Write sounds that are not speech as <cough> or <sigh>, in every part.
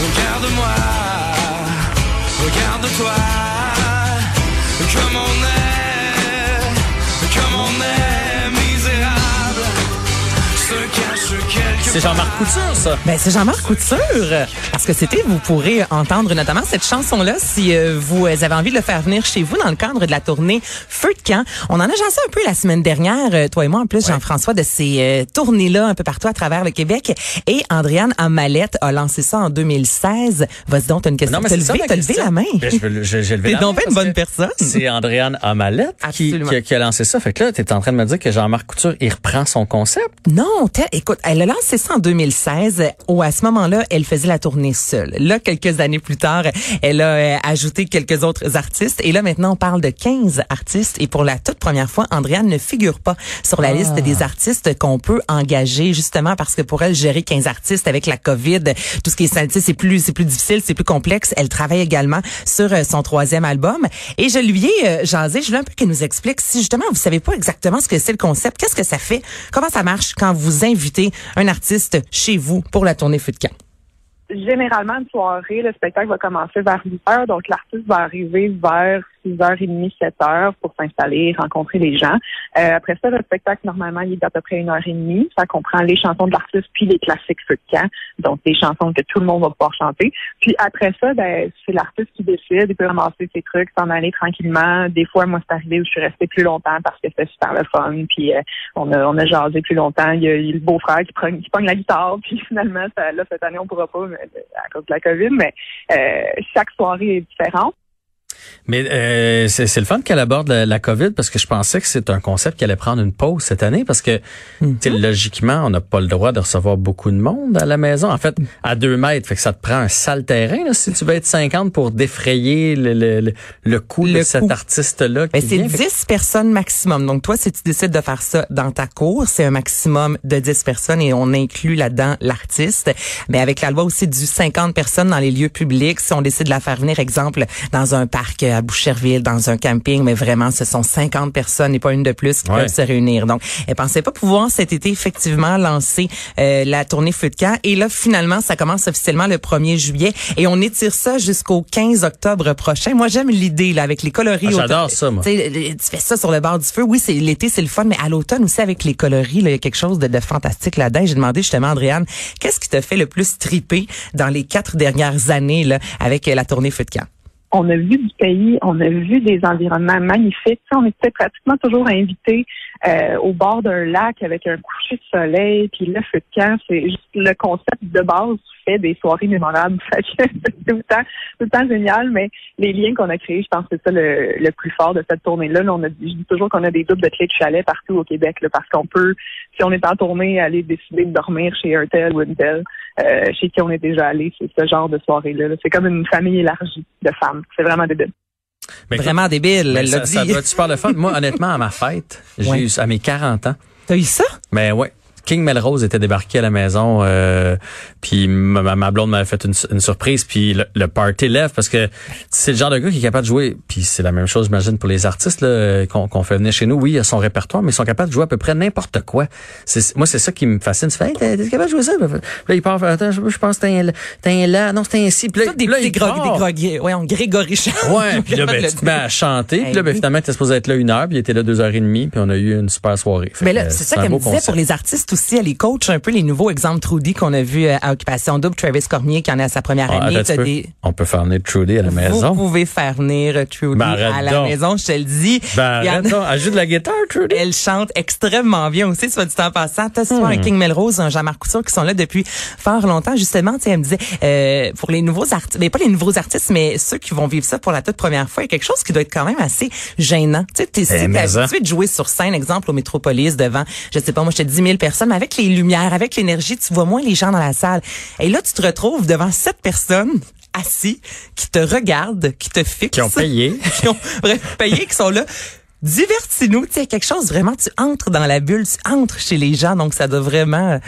Regarde-moi, regarde-toi, comme on est, C'est Jean-Marc Couture, ça. Ben, c'est Jean-Marc Couture. Parce que c'était, vous pourrez entendre notamment cette chanson-là si euh, vous avez envie de le faire venir chez vous dans le cadre de la tournée Feu de camp. On en a jasé un peu la semaine dernière, euh, toi et moi en plus, Jean-François, de ces euh, tournées-là un peu partout à travers le Québec. Et Andréane Amalette a lancé ça en 2016. Vas-y donc, t'as une question. Non, mais T'as levé, t'as levé la main. Ben, je je- levé T'es la donc main bien une bonne personne. C'est Andréane Amalette qui, a- qui a lancé ça. Fait que là, tu es en train de me dire que Jean-Marc Couture, il reprend son concept? Non, écoute, elle a lancé ça en 2016. Où à ce moment-là, elle faisait la tournée seule. Là, quelques années plus tard, elle a euh, ajouté quelques autres artistes. Et là, maintenant, on parle de 15 artistes. Et pour la toute première fois, Andréane ne figure pas sur la liste des artistes qu'on peut engager, justement parce que pour elle, gérer 15 artistes avec la COVID, tout ce qui est santé, c'est plus, c'est plus difficile, c'est plus complexe. Elle travaille également sur euh, son troisième album. Et je lui ai euh, jasé, je voulais un peu qu'elle nous explique si justement vous savez pas exactement ce que c'est le concept, qu'est-ce que ça fait, comment ça marche quand vous invitez un artiste chez vous pour la tournée Feu de. Généralement, une soirée, le spectacle va commencer vers 8 heures, donc l'artiste va arriver vers 6h30, 7 heures pour s'installer, rencontrer les gens. Euh, après ça, le spectacle, normalement, il est d'à peu près une heure et demie. Ça comprend les chansons de l'artiste puis les classiques feu de camp, donc des chansons que tout le monde va pouvoir chanter. Puis après ça, ben, c'est l'artiste qui décide, il peut ramasser ses trucs, s'en aller tranquillement. Des fois, moi, c'est arrivé où je suis restée plus longtemps parce que c'était super le fun, puis euh, on, a, on a jasé plus longtemps. Il y a, il le beau-frère qui, prend, qui pogne la guitare, <laughs> puis finalement, là, cette année, on pourra pas à cause de la COVID, mais euh, chaque soirée est différente. Mais euh, c'est c'est le fun qu'elle aborde la, la COVID parce que je pensais que c'est un concept qui allait prendre une pause cette année parce que tu sais, logiquement, on n'a pas le droit de recevoir beaucoup de monde à la maison. En fait, à deux mètres, fait que ça te prend un sale terrain là, si tu veux être 50 pour défrayer le, le, le, le coût de cet artiste-là. Qui c'est vient. Fait que- 10 personnes maximum. Donc, toi, si tu décides de faire ça dans ta cour, c'est un maximum de 10 personnes et on inclut là-dedans l'artiste. Mais avec la loi aussi du 50 personnes dans les lieux publics, si on décide de la faire venir, exemple, dans un parc à Boucherville, dans un camping, mais vraiment, ce sont 50 personnes et pas une de plus qui Ouais. peuvent se réunir. Donc, elle pensait pas pouvoir cet été, effectivement, lancer euh, la tournée Feu de camp. Et là, finalement, ça commence officiellement le 1er juillet et on étire ça jusqu'au 15 octobre prochain. Moi, j'aime l'idée, là, avec les coloris. Ah, j'adore ça, moi. tu fais ça sur le bord du feu. Oui, c'est l'été, c'est le fun, mais à l'automne aussi avec les coloris, il y a quelque chose de, de fantastique là-dedans. J'ai demandé justement, Andréane, qu'est-ce qui te fait le plus triper dans les quatre dernières années là, avec euh, la tournée Feu de camp? On a vu du pays, on a vu des environnements magnifiques. On était pratiquement toujours invités euh, au bord d'un lac avec un coucher de soleil, puis le feu de camp. C'est juste le concept de base fait des soirées mémorables. <laughs> C'est tout tout le temps génial, mais les liens qu'on a créés, je pense que c'est ça le, le plus fort de cette tournée-là. Là, on a, je dis toujours qu'on a des doubles de clés de chalet partout au Québec, là, parce qu'on peut, si on est en tournée, aller décider de dormir chez un tel ou une telle, euh, chez qui on est déjà allé. C'est ce genre de soirée-là. là. C'est comme une famille élargie de femmes. C'est vraiment débile. Mais écoute, Vraiment débile, elle l'a ça, ça dit. doit être super le fun. Moi, honnêtement, à ma fête, j'ai Ouais. eu à mes 40 ans. T'as eu ça? Mais ouais. King Melrose était débarqué à la maison, euh, puis ma, blonde m'avait fait une, une surprise, puis le, le party lève parce que c'est le genre de gars qui est capable de jouer, puis c'est la même chose, j'imagine, pour les artistes là, qu'on fait venir chez nous. Oui, il a son répertoire, mais ils sont capables de jouer à peu près n'importe quoi. Moi, c'est ça qui me fascine. Tu fais, hey, t'es capable de jouer ça? Puis Là, il part, attends, je, je pense que t'es un, t'es un là, non, c'est un si. Puis là, des là, il grog, part. des ouais, on Grégory Charles. Ouais, <laughs> puis là, ben, tu te mets à chanter, puis là, ben, finalement, t'es supposé être là une heure, puis il était là deux heures et demie, puis on a eu une super soirée. Fait Mais là, c'est ça qu'elle me disait pour les artistes aussi. Elle les coach un peu les nouveaux exemples Trudy qu'on a vu à Occupation Double. Travis Cormier qui en est à sa première Ah, année. peu. des- On peut faire venir Trudy à la maison. Vous pouvez faire venir euh, Trudy Ben, à la donc. maison, je te le dis. Ben, en donc. Elle joue de la guitare, Trudy. Elle chante extrêmement bien aussi, soit du temps passant. T'as souvent Hmm. un King Melrose, un Jean-Marc Couture qui sont là depuis fort longtemps. Justement, tu sais, elle me disait, euh, pour les nouveaux artistes, mais pas les nouveaux artistes, mais ceux qui vont vivre ça pour la toute première fois, il y a quelque chose qui doit être quand même assez gênant. Tu sais, t'es si Eh, ça. habitué de jouer sur scène, exemple, au Métropolis, devant, je sais pas, moi, j'étais 10 000 personnes, mais avec les lumières, avec l'énergie, tu vois moins les gens dans la salle. Et là, tu te retrouves devant sept personnes assis, qui te regardent, qui te fixent. Qui ont payé. <laughs> qui ont bref, payé, qui sont là. Divertis-nous, tu sais, quelque chose vraiment, tu entres dans la bulle, tu entres chez les gens, donc ça doit vraiment euh,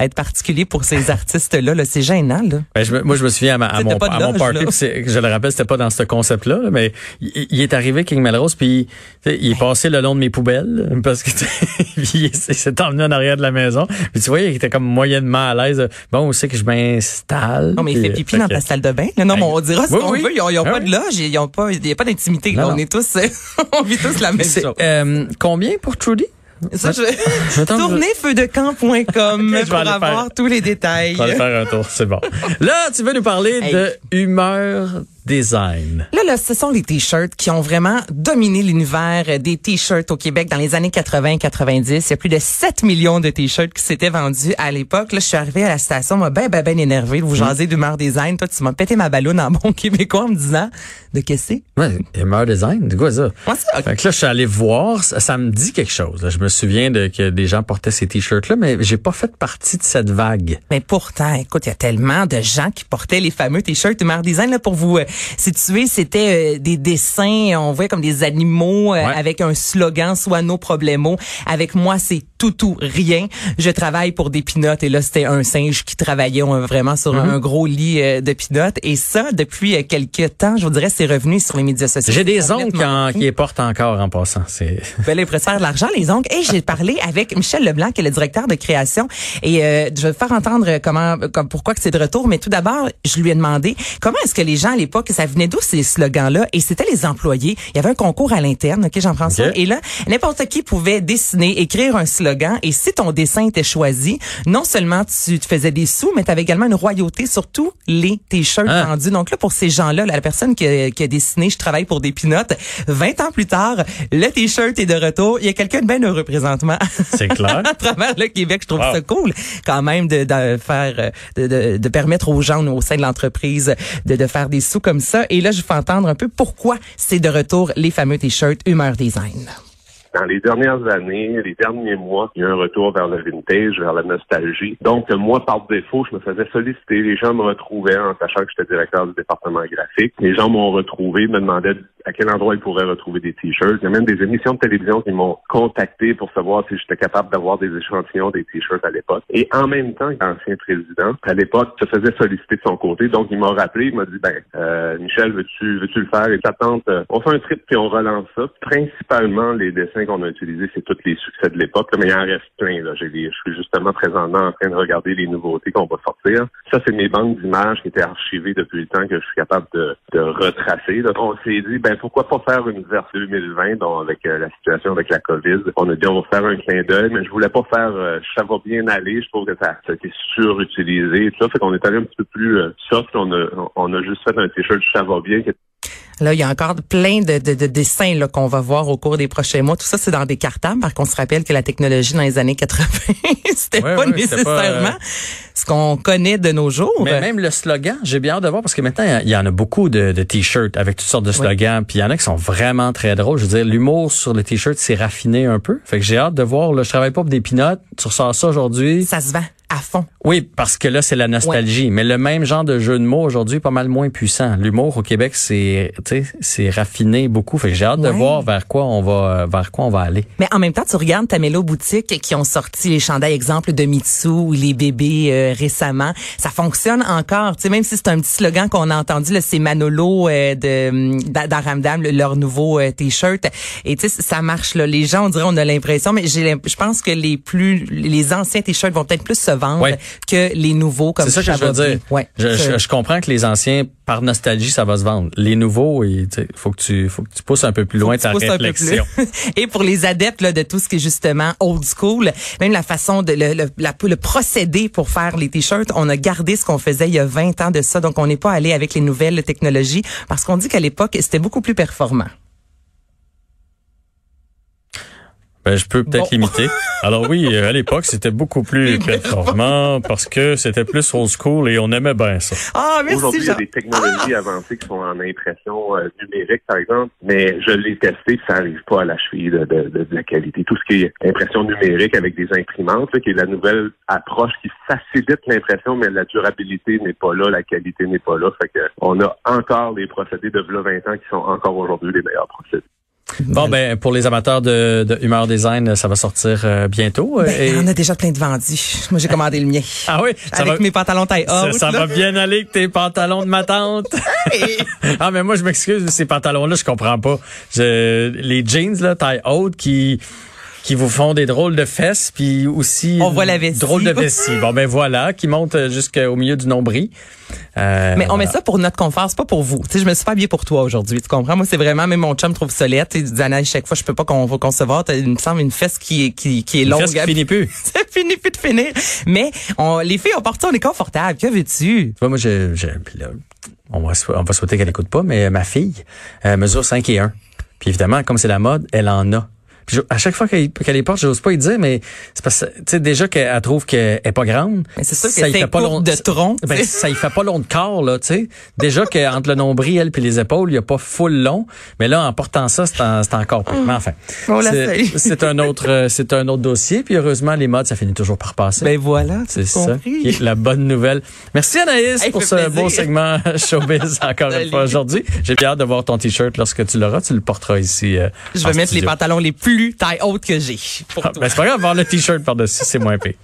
être particulier pour ces <laughs> artistes-là. Là. C'est gênant, là. Ben, je moi, je me souviens à, ma- à mon, à mon party, je le rappelle, c'était pas dans ce concept-là, là, mais il, il est arrivé King Melrose, puis il est passé le long de mes poubelles, parce que <laughs> il s'est- emmené en arrière de la maison. Puis tu vois, il était comme moyennement à l'aise. Bon, où c'est que je m'installe? Non, mais il fait pipi fait dans que- ta salle de bain. Non, mais on dira ce Oui, qu'on oui. veut. Ils ont, ils ont Ah pas oui. de loge, ils ont pas, il y a pas d'intimité. On est tous, <laughs> on vit tous la même C'est, euh, combien pour Trudy? Ça, je... Je- <laughs> Tournezfeudecamp.com Ok, <laughs> je vais pour aller avoir faire. tous les détails. On va aller faire un tour, c'est bon. <laughs> Là, tu veux nous parler Hey. de humeur design. Là, là, ce sont les t-shirts qui ont vraiment dominé l'univers euh, des t-shirts au Québec dans les années 80-90. Il y a plus de 7 millions de t-shirts qui s'étaient vendus à l'époque. Là, je suis arrivée à la station, m'a ben, ben, ben énervé. Vous jasez d'humeur design. Toi, tu m'as pété ma ballonne en bon <laughs> québécois en me disant de qu'est-ce que c'est? Ouais, humeur design, c'est quoi ça? Ça, Fait que là, je suis allé voir, ça, ça me dit quelque chose. là. Je me souviens de que des gens portaient ces t-shirts-là, mais j'ai pas fait partie de cette vague. Mais pourtant, écoute, il y a tellement de gens qui portaient les fameux t-shirts Humeur Design. Là, pour vous euh, situer, c'était euh, des dessins, on voit comme des animaux euh, Ouais. avec un slogan, soit nos problèmes. Avec moi, c'est tout ou rien. Je travaille pour des pinottes. Et là, c'était un singe qui travaillait euh, vraiment sur Mm-hmm. un gros lit euh, de pinottes. Et ça, depuis euh, quelques temps, je vous dirais, c'est revenu sur les médias sociaux. J'ai des oncles en- qui les portent encore en passant. C'est <laughs> ben là, ils préfèrent de l'argent, les oncles. Et j'ai parlé avec Michel Leblanc, qui est le directeur de création. Et euh, je vais faire entendre comment, comme pourquoi que c'est de retour. Mais tout d'abord, je lui ai demandé comment est-ce que les gens à l'époque, ça venait d'où ces slogans-là? Et c'était les employés. Il y avait un concours à l'interne, ok, Jean-François. Ok. Et là, n'importe qui pouvait dessiner, écrire un slogan. Et si ton dessin était choisi, non seulement tu te faisais des sous, mais tu avais également une royauté sur tous les t-shirts Hein? vendus. Donc là, pour ces gens-là, la personne qui a, qui a dessiné, je travaille pour des pinottes, 20 ans plus tard, le t-shirt est de retour. Il y a quelqu'un de bien heureux présentement c'est clair. <laughs> à travers le Québec. Je trouve Wow. ça cool quand même de, de faire, euh, de, de, de permettre aux gens au sein de l'entreprise de, de faire des sous comme ça. Et là, je vais entendre un peu pourquoi c'est de retour les fameux t-shirts Humeur Design. Dans les dernières années, les derniers mois, il y a un retour vers le vintage, vers la nostalgie. Donc, moi, par défaut, je me faisais solliciter. Les gens me retrouvaient en sachant que j'étais directeur du département graphique. Les gens m'ont retrouvé, me demandaient à quel endroit ils pourraient retrouver des t-shirts. Il y a même des émissions de télévision qui m'ont contacté pour savoir si j'étais capable d'avoir des échantillons des t-shirts à l'époque. Et en même temps, l'ancien président, à l'époque, se faisait solliciter de son côté. Donc, il m'a rappelé, il m'a dit, ben, euh, Michel, veux-tu veux-tu le faire? Et ta euh, on fait un trip puis on relance ça. Principalement, les dessins qu'on a utilisés, c'est tous les succès de l'époque, mais il en reste plein. Là. J'ai je suis justement présentement en train de regarder les nouveautés qu'on va sortir. Ça, c'est mes banques d'images qui étaient archivées depuis le temps que je suis capable de, de retracer. là. On s'est dit, ben pourquoi pas faire une version 2020, donc avec euh, la situation avec la COVID. On a dit, on va faire un clin d'œil, mais je voulais pas faire euh, ça va bien aller. Je trouve que ça, ça a été surutilisé. tout ça fait qu'on est allé un petit peu plus euh, soft. On a, on a juste fait un t-shirt ça va bien Là, il y a encore plein de, de, de dessins là, qu'on va voir au cours des prochains mois. Tout ça, c'est dans des cartables, parce qu'on se rappelle que la technologie dans les années 80, <laughs> c'était Ouais, pas ouais, c'était pas, nécessairement euh, ce qu'on connaît de nos jours. Mais même le slogan, j'ai bien hâte de voir parce que maintenant, il y en a beaucoup de, de t-shirts avec toutes sortes de slogans. Puis il y en a qui sont vraiment très drôles. Je veux dire, l'humour sur le t-shirt, c'est raffiné un peu. Fait que j'ai hâte de voir. Là, je travaille pas pour des pinottes. Tu ressors ça aujourd'hui. Ça se vend à fond. Oui, parce que là, c'est la nostalgie. Mais le même genre de jeu de mots aujourd'hui est pas mal moins puissant. L'humour au Québec, c'est, tu sais, c'est raffiné beaucoup. Fait que j'ai hâte de Ouais. voir vers quoi on va, vers quoi on va aller. Mais en même temps, tu regardes Tamelo Boutique qui ont sorti les chandails exemple de Mitsu ou les bébés euh, récemment. Ça fonctionne encore. Tu sais, même si c'est un petit slogan qu'on a entendu, là, c'est Manolo euh, de d'A- d'Aramdam, le- leur nouveau euh, t-shirt. Et tu sais, ça marche. Là. Les gens, on dirait, on a l'impression, mais j'ai, je pense que les plus, les anciens t-shirts vont peut-être plus se vendre Ouais. que les nouveaux comme C'est ça que je veux dire. Ouais. Je, je- Je- comprends que les anciens, par nostalgie, ça va se vendre. Les nouveaux, il faut que tu, faut que tu pousses un peu plus loin ta réflexion. <laughs> Et pour les adeptes là, de tout ce qui est justement old school, même la façon de le, le, la- le procédé pour faire les t-shirts, on a gardé ce qu'on faisait il y a 20 ans de ça. Donc on n'est pas allé avec les nouvelles technologies parce qu'on dit qu'à l'époque c'était beaucoup plus performant. Ben, je peux peut-être Bon. limiter. Alors oui, euh, à l'époque, c'était beaucoup plus <laughs> performant parce que c'était plus old school et on aimait bien ça. Ah merci Aujourd'hui, il y a des technologies avancées qui sont en impression euh, numérique, par exemple, mais je l'ai testé, ça n'arrive pas à la cheville de, de- de- de la qualité. Tout ce qui est impression numérique avec des imprimantes, là, qui est la nouvelle approche qui facilite l'impression, mais la durabilité n'est pas là, la qualité n'est pas là. Fait que on a encore des procédés de v'là 20 ans qui sont encore aujourd'hui les meilleurs procédés. Bon, ben pour les amateurs de, de humeur design, ça va sortir euh, bientôt. Ben, et- On a déjà plein de vendus. Moi, j'ai commandé le mien. Ah oui, ça Avec va, mes pantalons taille haute. ça va bien aller avec tes pantalons de ma tante. <laughs> ah mais moi je m'excuse, ces pantalons-là, je comprends pas. Je, les jeans là, taille haute qui qui vous font des drôles de fesses, puis aussi On une voit la vessie. drôle de vessie. Bon ben voilà, qui monte euh, jusqu'au milieu du nombril. Euh, Mais on met ça pour notre confort, c'est pas pour vous. Tu sais, je me suis pas habillée pour toi aujourd'hui, tu comprends? Moi, c'est vraiment, même mon chum trouve laid. Tu dit, Anna, chaque fois, je peux pas qu'on va concevoir. Il me semble une fesse qui est, qui, qui est Une longue. fesse qui finit plus. <laughs> ça finit plus de finir. Mais on, les filles, on porte ça, on est confortable. Que veux-tu? Tu vois, moi, là, on, va, on va souhaiter qu'elle écoute pas, mais ma fille euh, mesure 5 et 1. Puis évidemment, comme c'est la mode, elle en a. Puis je- à chaque fois qu'elle qu'elle les porte, j'ose pas y dire, mais c'est parce que, tu sais, déjà qu'elle elle trouve qu'elle est pas grande. C'est sûr que ça y fait pas long de tronc, Ben, ça y fait pas long de corps, là, tu sais. Déjà qu'entre le nombril, elle, puis les épaules, il y a pas full long. Mais là, en portant ça, c'est en- c'est encore plus. Mais enfin. La c'est- un autre, euh, c'est un autre dossier. Puis heureusement, les modes, ça finit toujours par passer. Ben voilà, C'est ça compris. qui est la bonne nouvelle. Merci Anaïs Hey, pour ce plaisir. beau segment <laughs> showbiz encore une fois aujourd'hui. J'ai bien hâte de voir ton t-shirt lorsque tu l'auras. Tu le porteras ici. euh, Je vais mettre les pantalons les plus taille haute que j'ai. Ah, ben, c'est pas grave, avoir le t-shirt par-dessus, c'est moins pire.